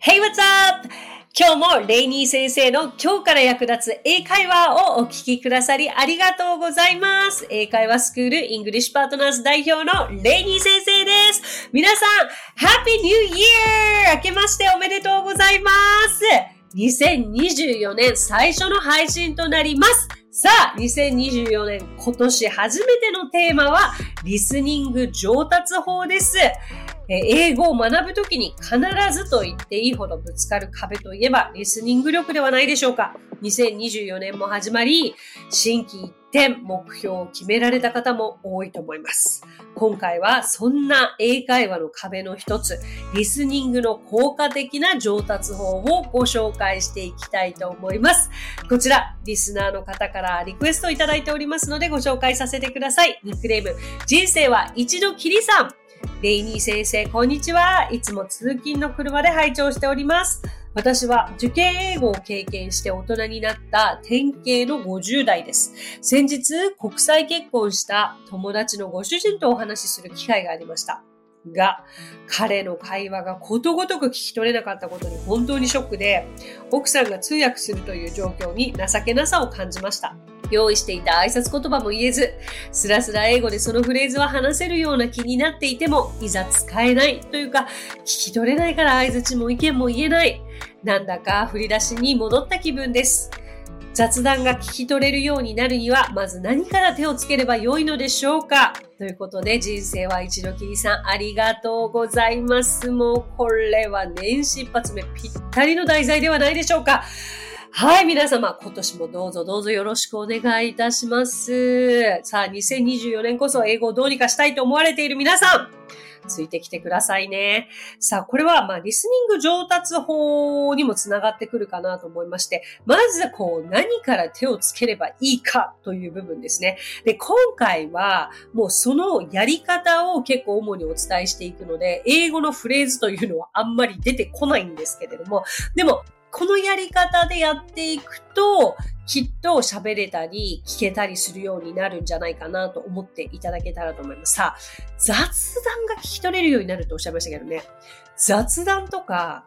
Hey, what's up? 今日もレイニー先生の今日から役立つ英会話をお聞きくださりありがとうございます。英会話スクール English Partners 代表のレイニー先生です。皆さん、Happy New Year! 明けましておめでとうございます。2024年最初の配信となります。さあ、2024年今年初めてのテーマは、リスニング上達法です。英語を学ぶときに必ずと言っていいほどぶつかる壁といえばリスニング力ではないでしょうか。2024年も始まり、新規一点目標を決められた方も多いと思います。今回はそんな英会話の壁の一つ、リスニングの効果的な上達法をご紹介していきたいと思います。こちら、リスナーの方からリクエストいただいておりますのでご紹介させてください。ニックネーム、人生は一度きりさん。レイニー先生、こんにちは。いつも通勤の車で拝聴しております。私は受験英語を経験して大人になった典型の50代です。先日、国際結婚した友達のご主人とお話しする機会がありました。が、彼の会話がことごとく聞き取れなかったことに本当にショックで、奥さんが通訳するという状況に情けなさを感じました。用意していた挨拶言葉も言えず、スラスラ英語でそのフレーズは話せるような気になっていても、いざ使えないというか、聞き取れないから相槌も意見も言えない。なんだか振り出しに戻った気分です。雑談が聞き取れるようになるには、まず何から手をつければよいのでしょうか？ということで、人生は一度きりさん、ありがとうございます。もう、これは年始一発目ぴったりの題材ではないでしょうか。はい、皆様、今年もどうぞどうぞよろしくお願いいたします。さあ、2024年こそ英語をどうにかしたいと思われている皆さん、ついてきてくださいね。さあ、これは、まあ、リスニング上達法にもつながってくるかなと思いまして、まず、こう、何から手をつければいいかという部分ですね。で、今回は、もうそのやり方を結構主にお伝えしていくので、英語のフレーズというのはあんまり出てこないんですけれども、でも、このやり方でやっていくと、きっと喋れたり聞けたりするようになるんじゃないかなと思っていただけたらと思います。さあ、雑談が聞き取れるようになるとおっしゃいましたけどね、雑談とか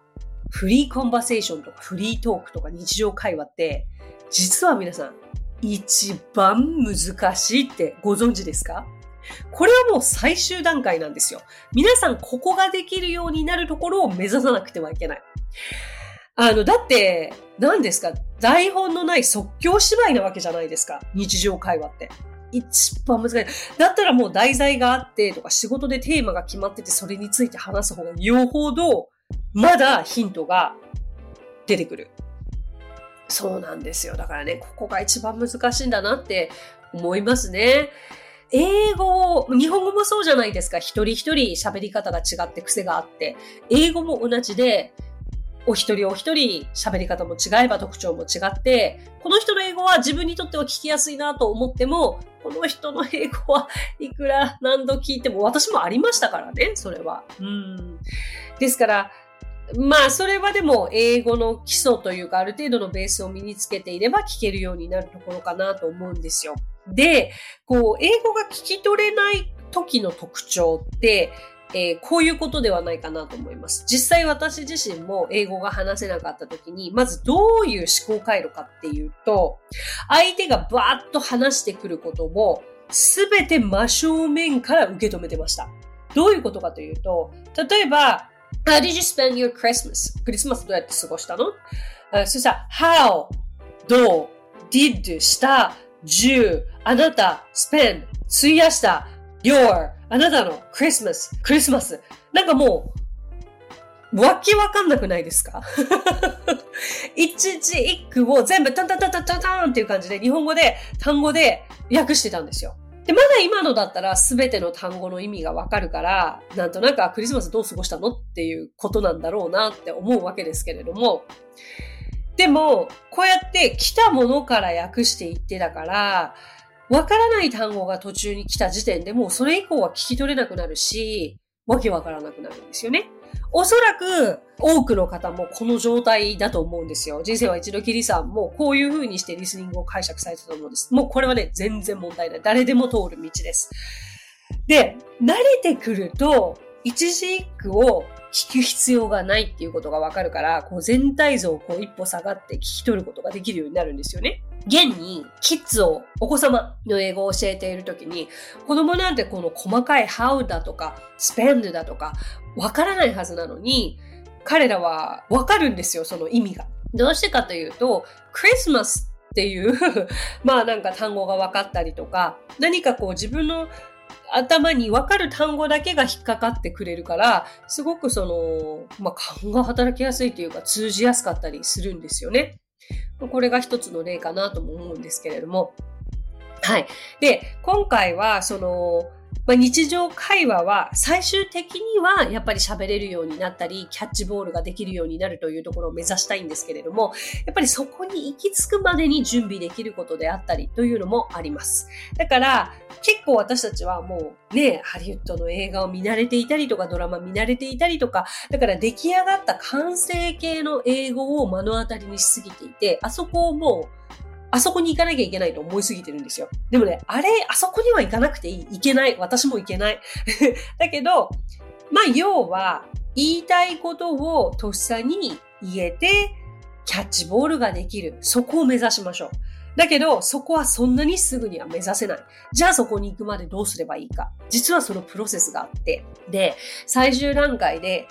フリーコンバセーションとかフリートークとか日常会話って、実は皆さん、一番難しいってご存知ですか？これはもう最終段階なんですよ。皆さんここができるようになるところを目指さなくてはいけない。あの、だって、何ですか？台本のない即興芝居なわけじゃないですか。日常会話って。一番難しい。だったらもう題材があってとか仕事でテーマが決まっててそれについて話す方がよほどまだヒントが出てくる。そうなんですよ。だからね、ここが一番難しいんだなって思いますね。英語、日本語もそうじゃないですか。一人一人喋り方が違って癖があって。英語も同じで、お一人お一人喋り方も違えば特徴も違って、この人の英語は自分にとっては聞きやすいなと思っても、この人の英語はいくら何度聞いても私もありましたからね、それは。うん。ですから、まあ、それはでも英語の基礎というか、ある程度のベースを身につけていれば聞けるようになるところかなと思うんですよ。で、こう、英語が聞き取れない時の特徴って、えー、こういうことではないかなと思います。実際私自身も英語が話せなかった時に、まずどういう思考回路かっていうと、相手がバーッと話してくることをすべて真正面から受け止めてました。どういうことかというと、例えば、How did you spend your Christmas? クリスマスどうやって過ごしたの？そしたら、How? どう ?did? した ?10 あなた？spend 費やした？Your あなたのクリスマス、クリスマス。なんかもう、わけわかんなくないですか？一字一句を全部タンタンタンタンタンタンっていう感じで日本語で単語で訳してたんですよ。で、まだ今のだったら全ての単語の意味がわかるから、なんとなくクリスマスどう過ごしたの？っていうことなんだろうなって思うわけですけれども、でも、こうやって来たものから訳していってだから、わからない単語が途中に来た時点でもうそれ以降は聞き取れなくなるし、わけわからなくなるんですよね。おそらく多くの方もこの状態だと思うんですよ。人生は一度きりさんもこういう風にしてリスニングを解釈されたと思うんです。もうこれはね、全然問題ない。誰でも通る道です。で、慣れてくると、一字一句を聞く必要がないっていうことがわかるから、こう全体像をこう一歩下がって聞き取ることができるようになるんですよね。現に、キッズを、お子様の英語を教えているときに、子供なんてこの細かい how だとか、spend だとか、わからないはずなのに、彼らはわかるんですよ、その意味が。どうしてかというと、クリスマスっていう まあなんか単語が分かったりとか、何かこう自分の頭にわかる単語だけが引っかかってくれるから、すごくその、まあ、勘が働きやすいというか通じやすかったりするんですよね。これが一つの例かなとも思うんですけれども。はい。で、今回は、その、まあ、日常会話は最終的にはやっぱり喋れるようになったり、キャッチボールができるようになるというところを目指したいんですけれども、やっぱりそこに行き着くまでに準備できることであったりというのもあります。だから、結構私たちはもうね、ハリウッドの映画を見慣れていたりとか、ドラマ見慣れていたりとか、だから出来上がった完成形の英語を目の当たりにしすぎていて、あそこをもうあそこに行かなきゃいけないと思いすぎてるんですよ。でもね、あれ、あそこには行かなくていい。行けない。私も行けない。だけど、まあ、要は、言いたいことをとっさに言えて、キャッチボールができる。そこを目指しましょう。だけど、そこはそんなにすぐには目指せない。じゃあそこに行くまでどうすればいいか。実はそのプロセスがあって。で、最終段階で、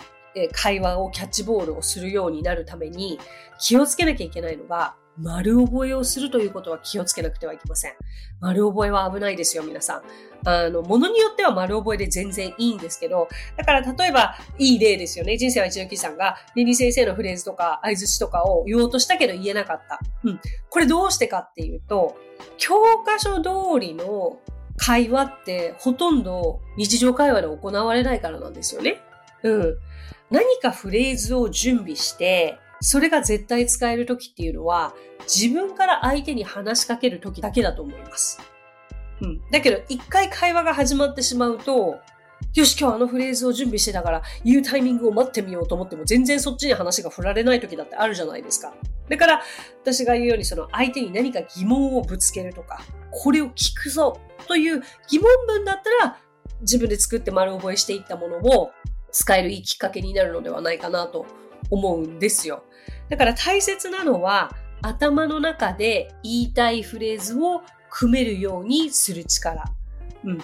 会話をキャッチボールをするようになるために気をつけなきゃいけないのが、丸覚えをするということは気をつけなくてはいけません。丸覚えは危ないですよ、皆さん。あの、ものによっては丸覚えで全然いいんですけど、だから例えば、いい例ですよね。人生は一度きさんが、リリ先生のフレーズとか、合図とかを言おうとしたけど言えなかった。うん。これどうしてかっていうと、教科書通りの会話ってほとんど日常会話で行われないからなんですよね。うん。何かフレーズを準備して、それが絶対使える時っていうのは、自分から相手に話しかける時だけだと思います。うん。だけど、一回会話が始まってしまうと、よし、今日あのフレーズを準備してたから、言うタイミングを待ってみようと思っても、全然そっちに話が振られない時だってあるじゃないですか。だから、私が言うように、その相手に何か疑問をぶつけるとか、これを聞くぞという疑問文だったら、自分で作って丸覚えしていったものを使えるいいきっかけになるのではないかなと思うんですよ。だから大切なのは頭の中で言いたいフレーズを組めるようにする力。うん。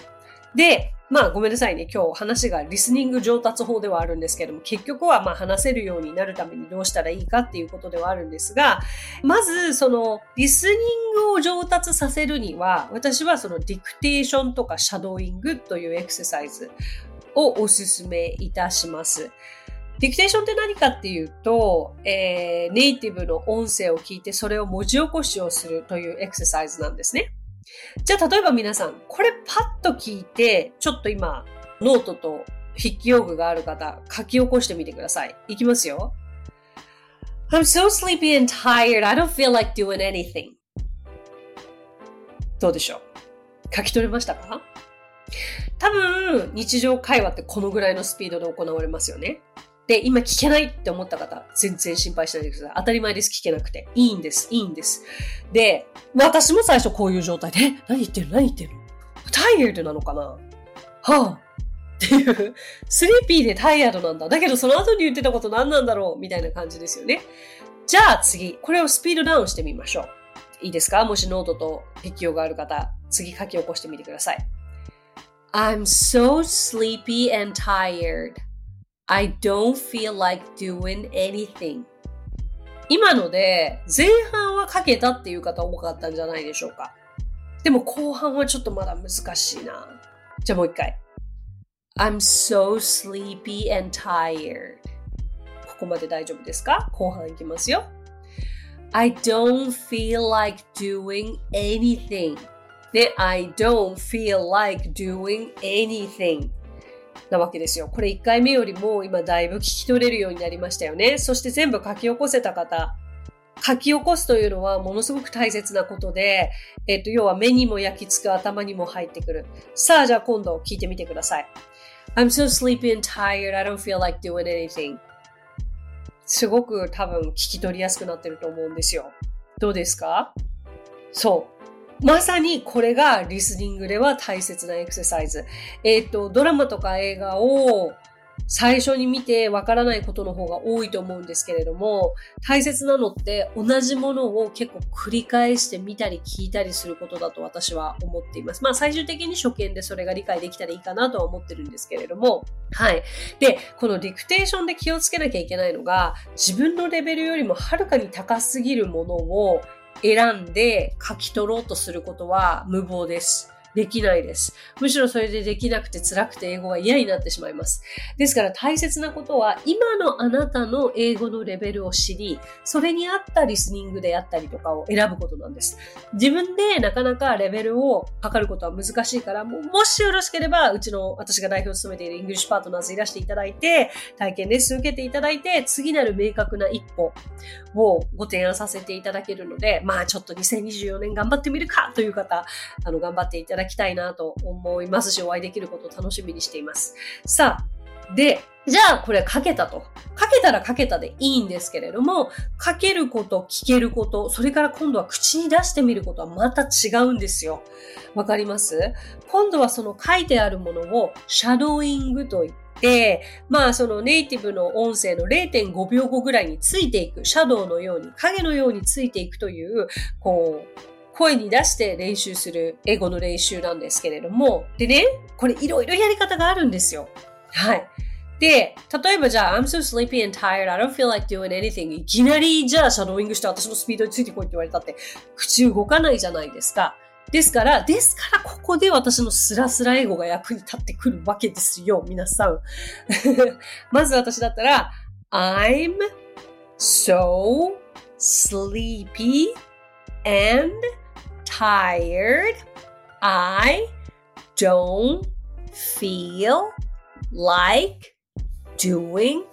で、まあごめんなさいね。今日話がリスニング上達法ではあるんですけども、結局はまあ話せるようになるためにどうしたらいいかっていうことではあるんですが、まずそのリスニングを上達させるには、私はそのディクテーションとかシャドーイングというエクササイズをお勧めいたします。ディクテーションって何かっていうと、えー、ネイティブの音声を聞いてそれを文字起こしをするというエクササイズなんですね。じゃあ例えば皆さん、これパッと聞いて、ちょっと今、ノートと筆記用具がある方、書き起こしてみてください。いきますよ。I'm so sleepy and tired. I don't feel like doing anything. どうでしょう？書き取れましたか？多分、日常会話ってこのぐらいのスピードで行われますよね。で、今聞けないって思った方、全然心配しないでください。当たり前です、聞けなくて。いいんです、いいんです。で、私も最初こういう状態で、何言ってる？何言ってる？のタイヤードなのかな？はあっていう、sleepy で tired なんだ。だけどその後に言ってたこと何なんだろう？みたいな感じですよね。じゃあ次、これをスピードダウンしてみましょう。いいですか？もしノートと筆記用具がある方、次書き起こしてみてください。I'm so sleepy and tired. I don't feel like doing anything. 今ので前半は書けたっていう方多かったんじゃないでしょうか。でも後半はちょっとまだ難しいな。じゃあもう一回。I'm so sleepy and tired. ここまで大丈夫ですか後半いきますよ。I don't feel like doing anything. で、I don't feel like doing anything. なわけですよ。これ1回目よりも今だいぶ聞き取れるようになりましたよね。そして全部書き起こせた方。書き起こすというのはものすごく大切なことで、えっ、と、要は目にも焼き付く頭にも入ってくる。さあ、じゃあ今度聞いてみてください。I'm so sleepy and tired. I don't feel like doing anything. すごく多分聞き取りやすくなってると思うんですよ。どうですか？そう。まさにこれがリスニングでは大切なエクササイズ。えっ、ー、と、ドラマとか映画を最初に見てわからないことの方が多いと思うんですけれども、大切なのって同じものを結構繰り返して見たり聞いたりすることだと私は思っています。まあ最終的に初見でそれが理解できたらいいかなとは思ってるんですけれども、はい。で、このディクテーションで気をつけなきゃいけないのが、自分のレベルよりもはるかに高すぎるものを選んで書き取ろうとすることは無謀です。できないです。むしろそれでできなくて辛くて英語が嫌になってしまいます。ですから大切なことは今のあなたの英語のレベルを知り、それに合ったリスニングであったりとかを選ぶことなんです。自分でなかなかレベルを測ることは難しいから、もしよろしければ、うちの私が代表を務めているイングリッシュパートナーズいらしていただいて、体験レッスン受けていただいて、次なる明確な一歩をご提案させていただけるので、まあちょっと2024年頑張ってみるかという方、あの頑張っていただきたいなと思いますし、お会いできることを楽しみにしています。さあ、で、じゃあこれ書けたと。書けたら書けたでいいんですけれども、書けること、聞けること、それから今度は口に出してみることはまた違うんですよ。わかります？今度はその書いてあるものをシャドーイングと言って、まあそのネイティブの音声の0.5秒後ぐらいについていく、シャドウのように、影のようについていくという、こう、声に出して練習する英語の練習なんですけれども、でね、これいろいろやり方があるんですよ。はい。で、例えばじゃあ、I'm so sleepy and tired, I don't feel like doing anything. いきなりじゃあシャドーイングして私のスピードについてこいって言われたって、口動かないじゃないですか。ですから、ですからここで私のスラスラ英語が役に立ってくるわけですよ、皆さん。まず私だったら、I'm so sleepy and tired. I don't feel like doing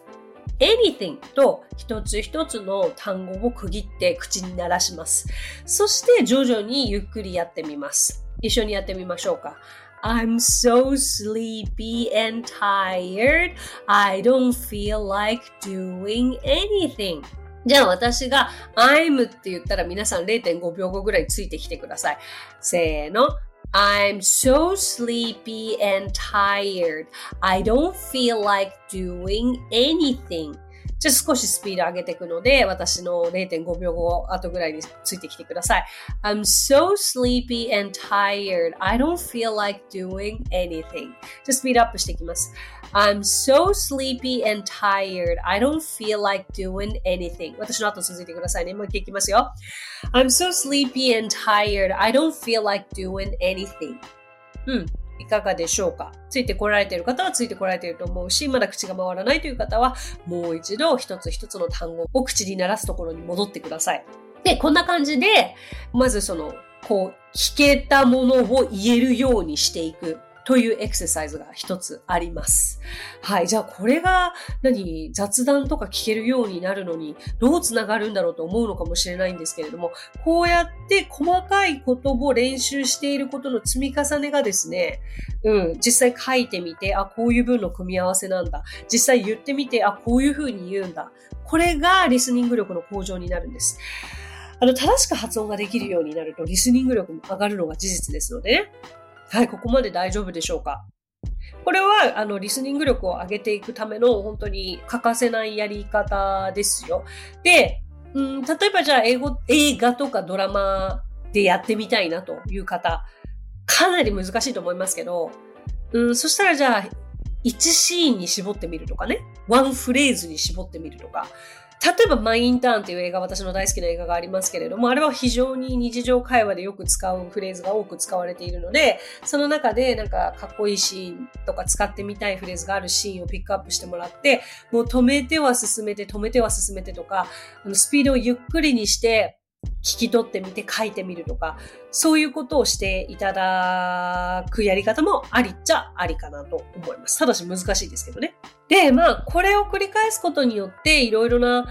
anything と一つ一つの単語を区切って口に鳴らします。そして徐々にゆっくりやってみます。一緒にやってみましょうか。I'm so sleepy and tired. I don't feel like doing anything. じゃあ私が I'm って言ったら皆さん0.5秒後ぐらいついてきてください。せーの。I'm so sleepy and tired. I don't feel like doing anything. じゃあ少しスピード上げていくので、私の0.5秒後後ぐらいについてきてください。I'm so sleepy and tired. I don't feel like doing anything. じゃあスピードアップしていきます。I'm so sleepy and tired. I don't feel like doing anything. 私の後続いてくださいね。もう一回いきますよ。I'm so sleepy and tired. I don't feel like doing anything. うん。 いかがでしょうか？ついてこられている方はついてこられていると思うし、まだ口が回らないという方は、もう一度一つ一つの単語を口に鳴らすところに戻ってください。で、こんな感じで、まずその、こう、聞けたものを言えるようにしていく。というエクササイズが一つあります。はい。じゃあこれが何雑談とか聞けるようになるのにどうつながるんだろうと思うのかもしれないんですけれども、こうやって細かいことを練習していることの積み重ねがですね、うん、実際書いてみて、あ、こういう文の組み合わせなんだ。実際言ってみて、あ、こういう風に言うんだ。これがリスニング力の向上になるんです。あの、正しく発音ができるようになると、リスニング力も上がるのが事実ですのでね。はい、ここまで大丈夫でしょうか？これは、あの、リスニング力を上げていくための本当に欠かせないやり方ですよ。で、うん、例えばじゃあ英語、映画とかドラマでやってみたいなという方、かなり難しいと思いますけど、うん、そしたらじゃあ、1シーンに絞ってみるとかね、ワンフレーズに絞ってみるとか、例えば、マイ・インターンという映画、私の大好きな映画がありますけれども、あれは非常に日常会話でよく使うフレーズが多く使われているので、その中でなんかかっこいいシーンとか使ってみたいフレーズがあるシーンをピックアップしてもらって、もう止めては進めて、止めては進めてとか、あのスピードをゆっくりにして、聞き取ってみて書いてみるとか、そういうことをしていただくやり方もありっちゃありかなと思います。ただし難しいですけどね。で、まあ、これを繰り返すことによっていろいろな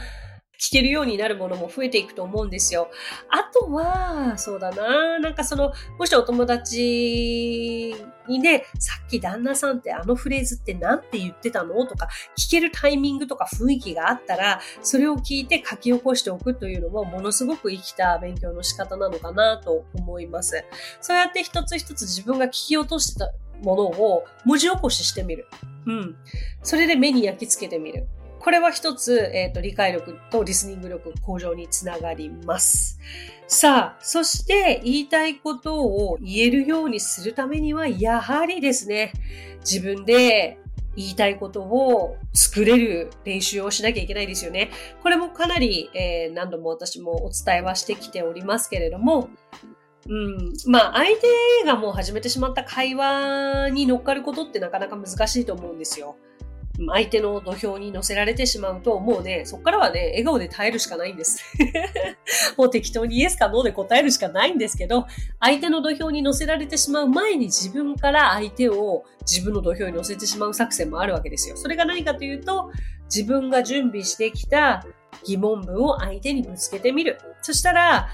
聞けるようになるものも増えていくと思うんですよ。あとは、そうだな、なんかその、もしお友達にね、さっき旦那さんってあのフレーズって何て言ってたのとか、聞けるタイミングとか雰囲気があったら、それを聞いて書き起こしておくというのも、ものすごく生きた勉強の仕方なのかなと思います。そうやって一つ一つ自分が聞き落としてたものを文字起こししてみる。うん。それで目に焼き付けてみる。これは一つ、えっ、ー、と、理解力とリスニング力向上につながります。さあ、そして言いたいことを言えるようにするためには、やはりですね、自分で言いたいことを作れる練習をしなきゃいけないですよね。これもかなり、えー、何度も私もお伝えはしてきておりますけれども、うん、まあ相手がもう始めてしまった会話に乗っかることってなかなか難しいと思うんですよ。相手の土俵に乗せられてしまうと、もうね、そこからはね、笑顔で耐えるしかないんです。もう適当にイエスかノーで答えるしかないんですけど、相手の土俵に乗せられてしまう前に自分から相手を自分の土俵に乗せてしまう作戦もあるわけですよ。それが何かというと、自分が準備してきた疑問文を相手にぶつけてみる。そしたら、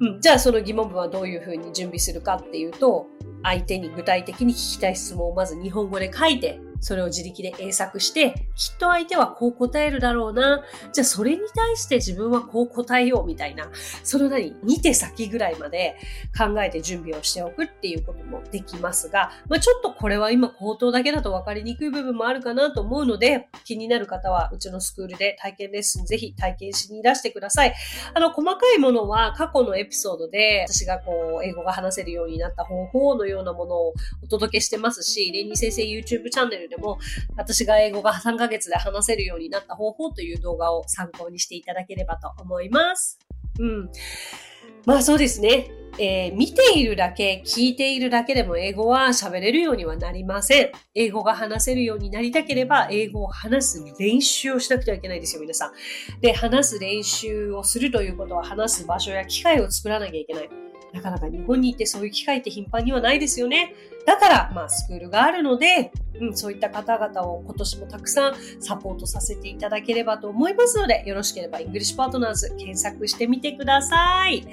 うん、じゃあその疑問文はどういうふうに準備するかっていうと、相手に具体的に聞きたい質問をまず日本語で書いて、それを自力で英作して、きっと相手はこう答えるだろうな。じゃあそれに対して自分はこう答えようみたいな、その何、2手先ぐらいまで考えて準備をしておくっていうこともできますが、まあ、ちょっとこれは今口頭だけだと分かりにくい部分もあるかなと思うので、気になる方はうちのスクールで体験レッスンぜひ体験しにいらしてください。あの、細かいものは過去のエピソードで私がこう、英語が話せるようになった方法のようなものをお届けしてますし、レンニ先生 YouTube チャンネルでも私が英語が3ヶ月で話せるようになった方法という動画を参考にしていただければと思います。うん。まあそうですね。えー、見ているだけ、聞いているだけでも英語は喋れるようにはなりません。英語が話せるようになりたければ、英語を話す練習をしなくてはいけないですよ、皆さん。で、話す練習をするということは、話す場所や機会を作らなきゃいけない。なかなか日本に行ってそういう機会って頻繁にはないですよね。だから、まあ、スクールがあるので、うん、そういった方々を今年もたくさんサポートさせていただければと思いますので、よろしければイングリッシュパートナーズ検索してみてください。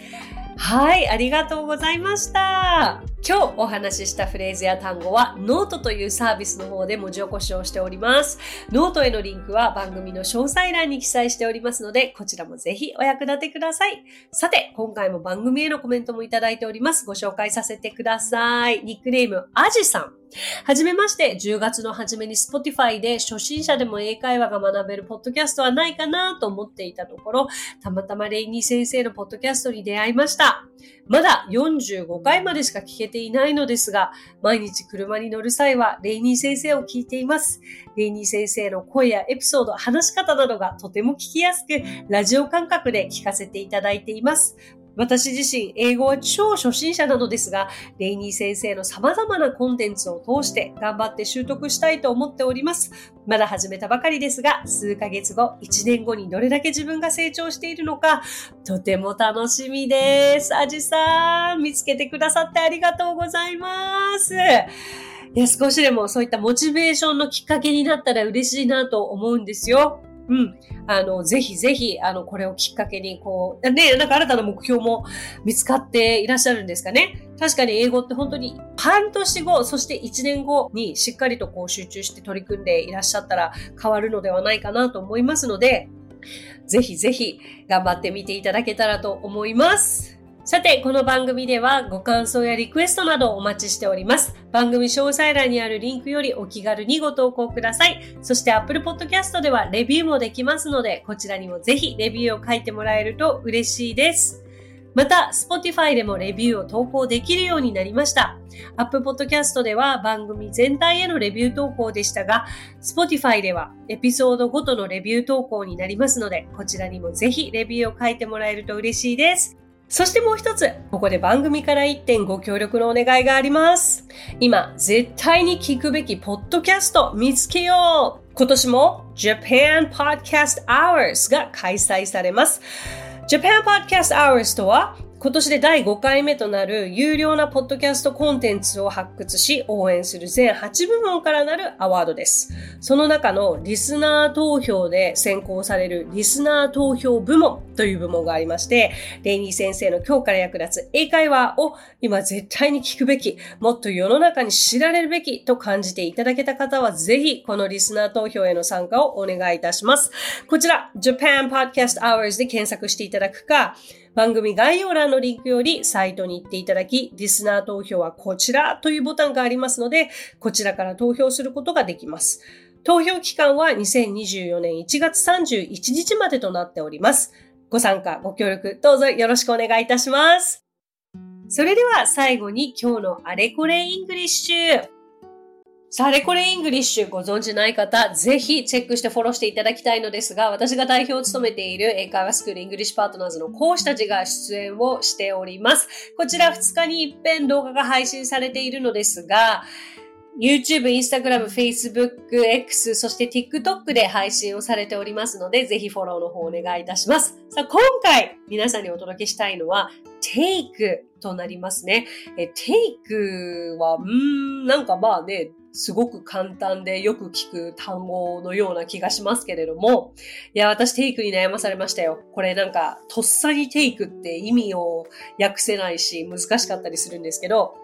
はい、ありがとうございました。今日お話ししたフレーズや単語はノートというサービスの方で文字起こしをしております。ノートへのリンクは番組の詳細欄に記載しておりますので、こちらもぜひお役立てください。さて、今回も番組へのコメントもいただいております。ご紹介させてください。ニックネーム、アジさん。はじめまして、10月の初めに Spotify で初心者でも英会話が学べるポッドキャストはないかなと思っていたところ、たまたまレイニー先生のポッドキャストに出会いました。まだ45回までしか聞けていないのですが、毎日車に乗る際はレイニー先生を聞いています。レイニー先生の声やエピソード、話し方などがとても聞きやすく、ラジオ感覚で聞かせていただいています。私自身、英語は超初心者なのですが、レイニー先生の様々なコンテンツを通して頑張って習得したいと思っております。まだ始めたばかりですが、数ヶ月後、1年後にどれだけ自分が成長しているのか、とても楽しみです。アジさん、見つけてくださってありがとうございます。いや、少しでもそういったモチベーションのきっかけになったら嬉しいなと思うんですよ。うん。あの、ぜひぜひ、あの、これをきっかけに、こう、ね、なんか新たな目標も見つかっていらっしゃるんですかね。確かに英語って本当に半年後、そして1年後にしっかりとこう集中して取り組んでいらっしゃったら変わるのではないかなと思いますので、ぜひぜひ頑張ってみていただけたらと思います。さて、この番組ではご感想やリクエストなどお待ちしております。番組詳細欄にあるリンクよりお気軽にご投稿ください。そして Apple Podcast ではレビューもできますので、こちらにもぜひレビューを書いてもらえると嬉しいです。また、Spotify でもレビューを投稿できるようになりました。Apple Podcast では番組全体へのレビュー投稿でしたが、Spotify ではエピソードごとのレビュー投稿になりますので、こちらにもぜひレビューを書いてもらえると嬉しいです。そしてもう一つ、ここで番組から一点ご協力のお願いがあります。今、絶対に聞くべきポッドキャスト見つけよう今年も Japan Podcast Hours が開催されます。Japan Podcast Hours とは今年で第5回目となる有料なポッドキャストコンテンツを発掘し応援する全8部門からなるアワードです。その中のリスナー投票で選考されるリスナー投票部門という部門がありまして、レイニー先生の今日から役立つ英会話を今絶対に聞くべき、もっと世の中に知られるべきと感じていただけた方はぜひこのリスナー投票への参加をお願いいたします。こちら Japan Podcast Awards で検索していただくか、番組概要欄のリンクよりサイトに行っていただき、リスナー投票はこちらというボタンがありますので、こちらから投票することができます。投票期間は2024年1月31日までとなっております。ご参加、ご協力、どうぞよろしくお願いいたします。それでは最後に今日のあれこれイングリッシュ。さあ、あれこれイングリッシュご存知ない方、ぜひチェックしてフォローしていただきたいのですが、私が代表を務めている英会話スクールイングリッシュパートナーズの講師たちが出演をしております。こちら2日に一遍動画が配信されているのですが、YouTube、Instagram、Facebook、X、そして TikTok で配信をされておりますので、ぜひフォローの方お願いいたします。さあ、今回皆さんにお届けしたいのは、Take となりますね。え Take は、うーん、なんかまあね、すごく簡単でよく聞く単語のような気がしますけれども、いや、私テイクに悩まされましたよ。これなんか、とっさにテイクって意味を訳せないし、難しかったりするんですけど、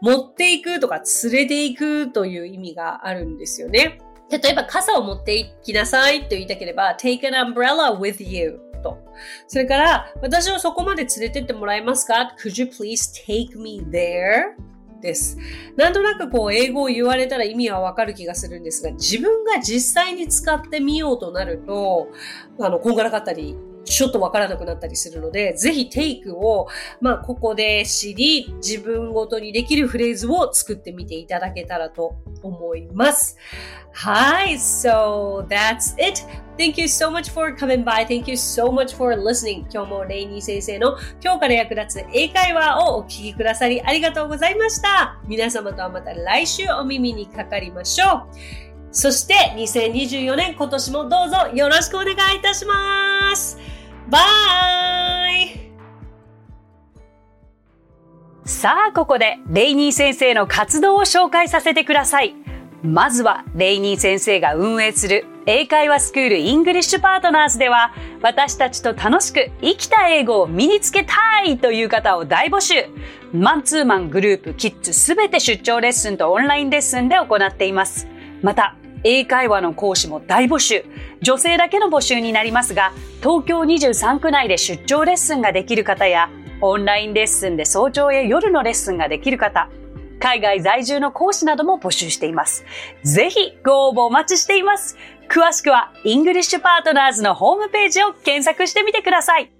持っていくとか連れていくという意味があるんですよね。例えば傘を持っていきなさいと言いたければ take an umbrella with you と。それから私をそこまで連れてってもらえますか ?Could you please take me there? です。なんとなくこう英語を言われたら意味はわかる気がするんですが、自分が実際に使ってみようとなると、あの、こんがらかったりちょっとわからなくなったりするので、ぜひテイクを、まあ、ここで知り、自分ごとにできるフレーズを作ってみていただけたらと思います。はい、so that's it. Thank you so much for coming by. Thank you so much for listening. 今日もレイニー先生の今日から役立つ英会話をお聞きくださりありがとうございました。皆様とはまた来週お耳にかかりましょう。そして2024年今年もどうぞよろしくお願いいたします。バイさあ、ここでレイニー先生の活動を紹介させてください。まずは、レイニー先生が運営する英会話スクールイングリッシュパートナーズでは、私たちと楽しく生きた英語を身につけたいという方を大募集。マンツーマングループ、キッズすべて出張レッスンとオンラインレッスンで行っています。また、英会話の講師も大募集。女性だけの募集になりますが、東京23区内で出張レッスンができる方や、オンラインレッスンで早朝や夜のレッスンができる方、海外在住の講師なども募集しています。ぜひご応募お待ちしています。詳しくは、イングリッシュパートナーズのホームページを検索してみてください。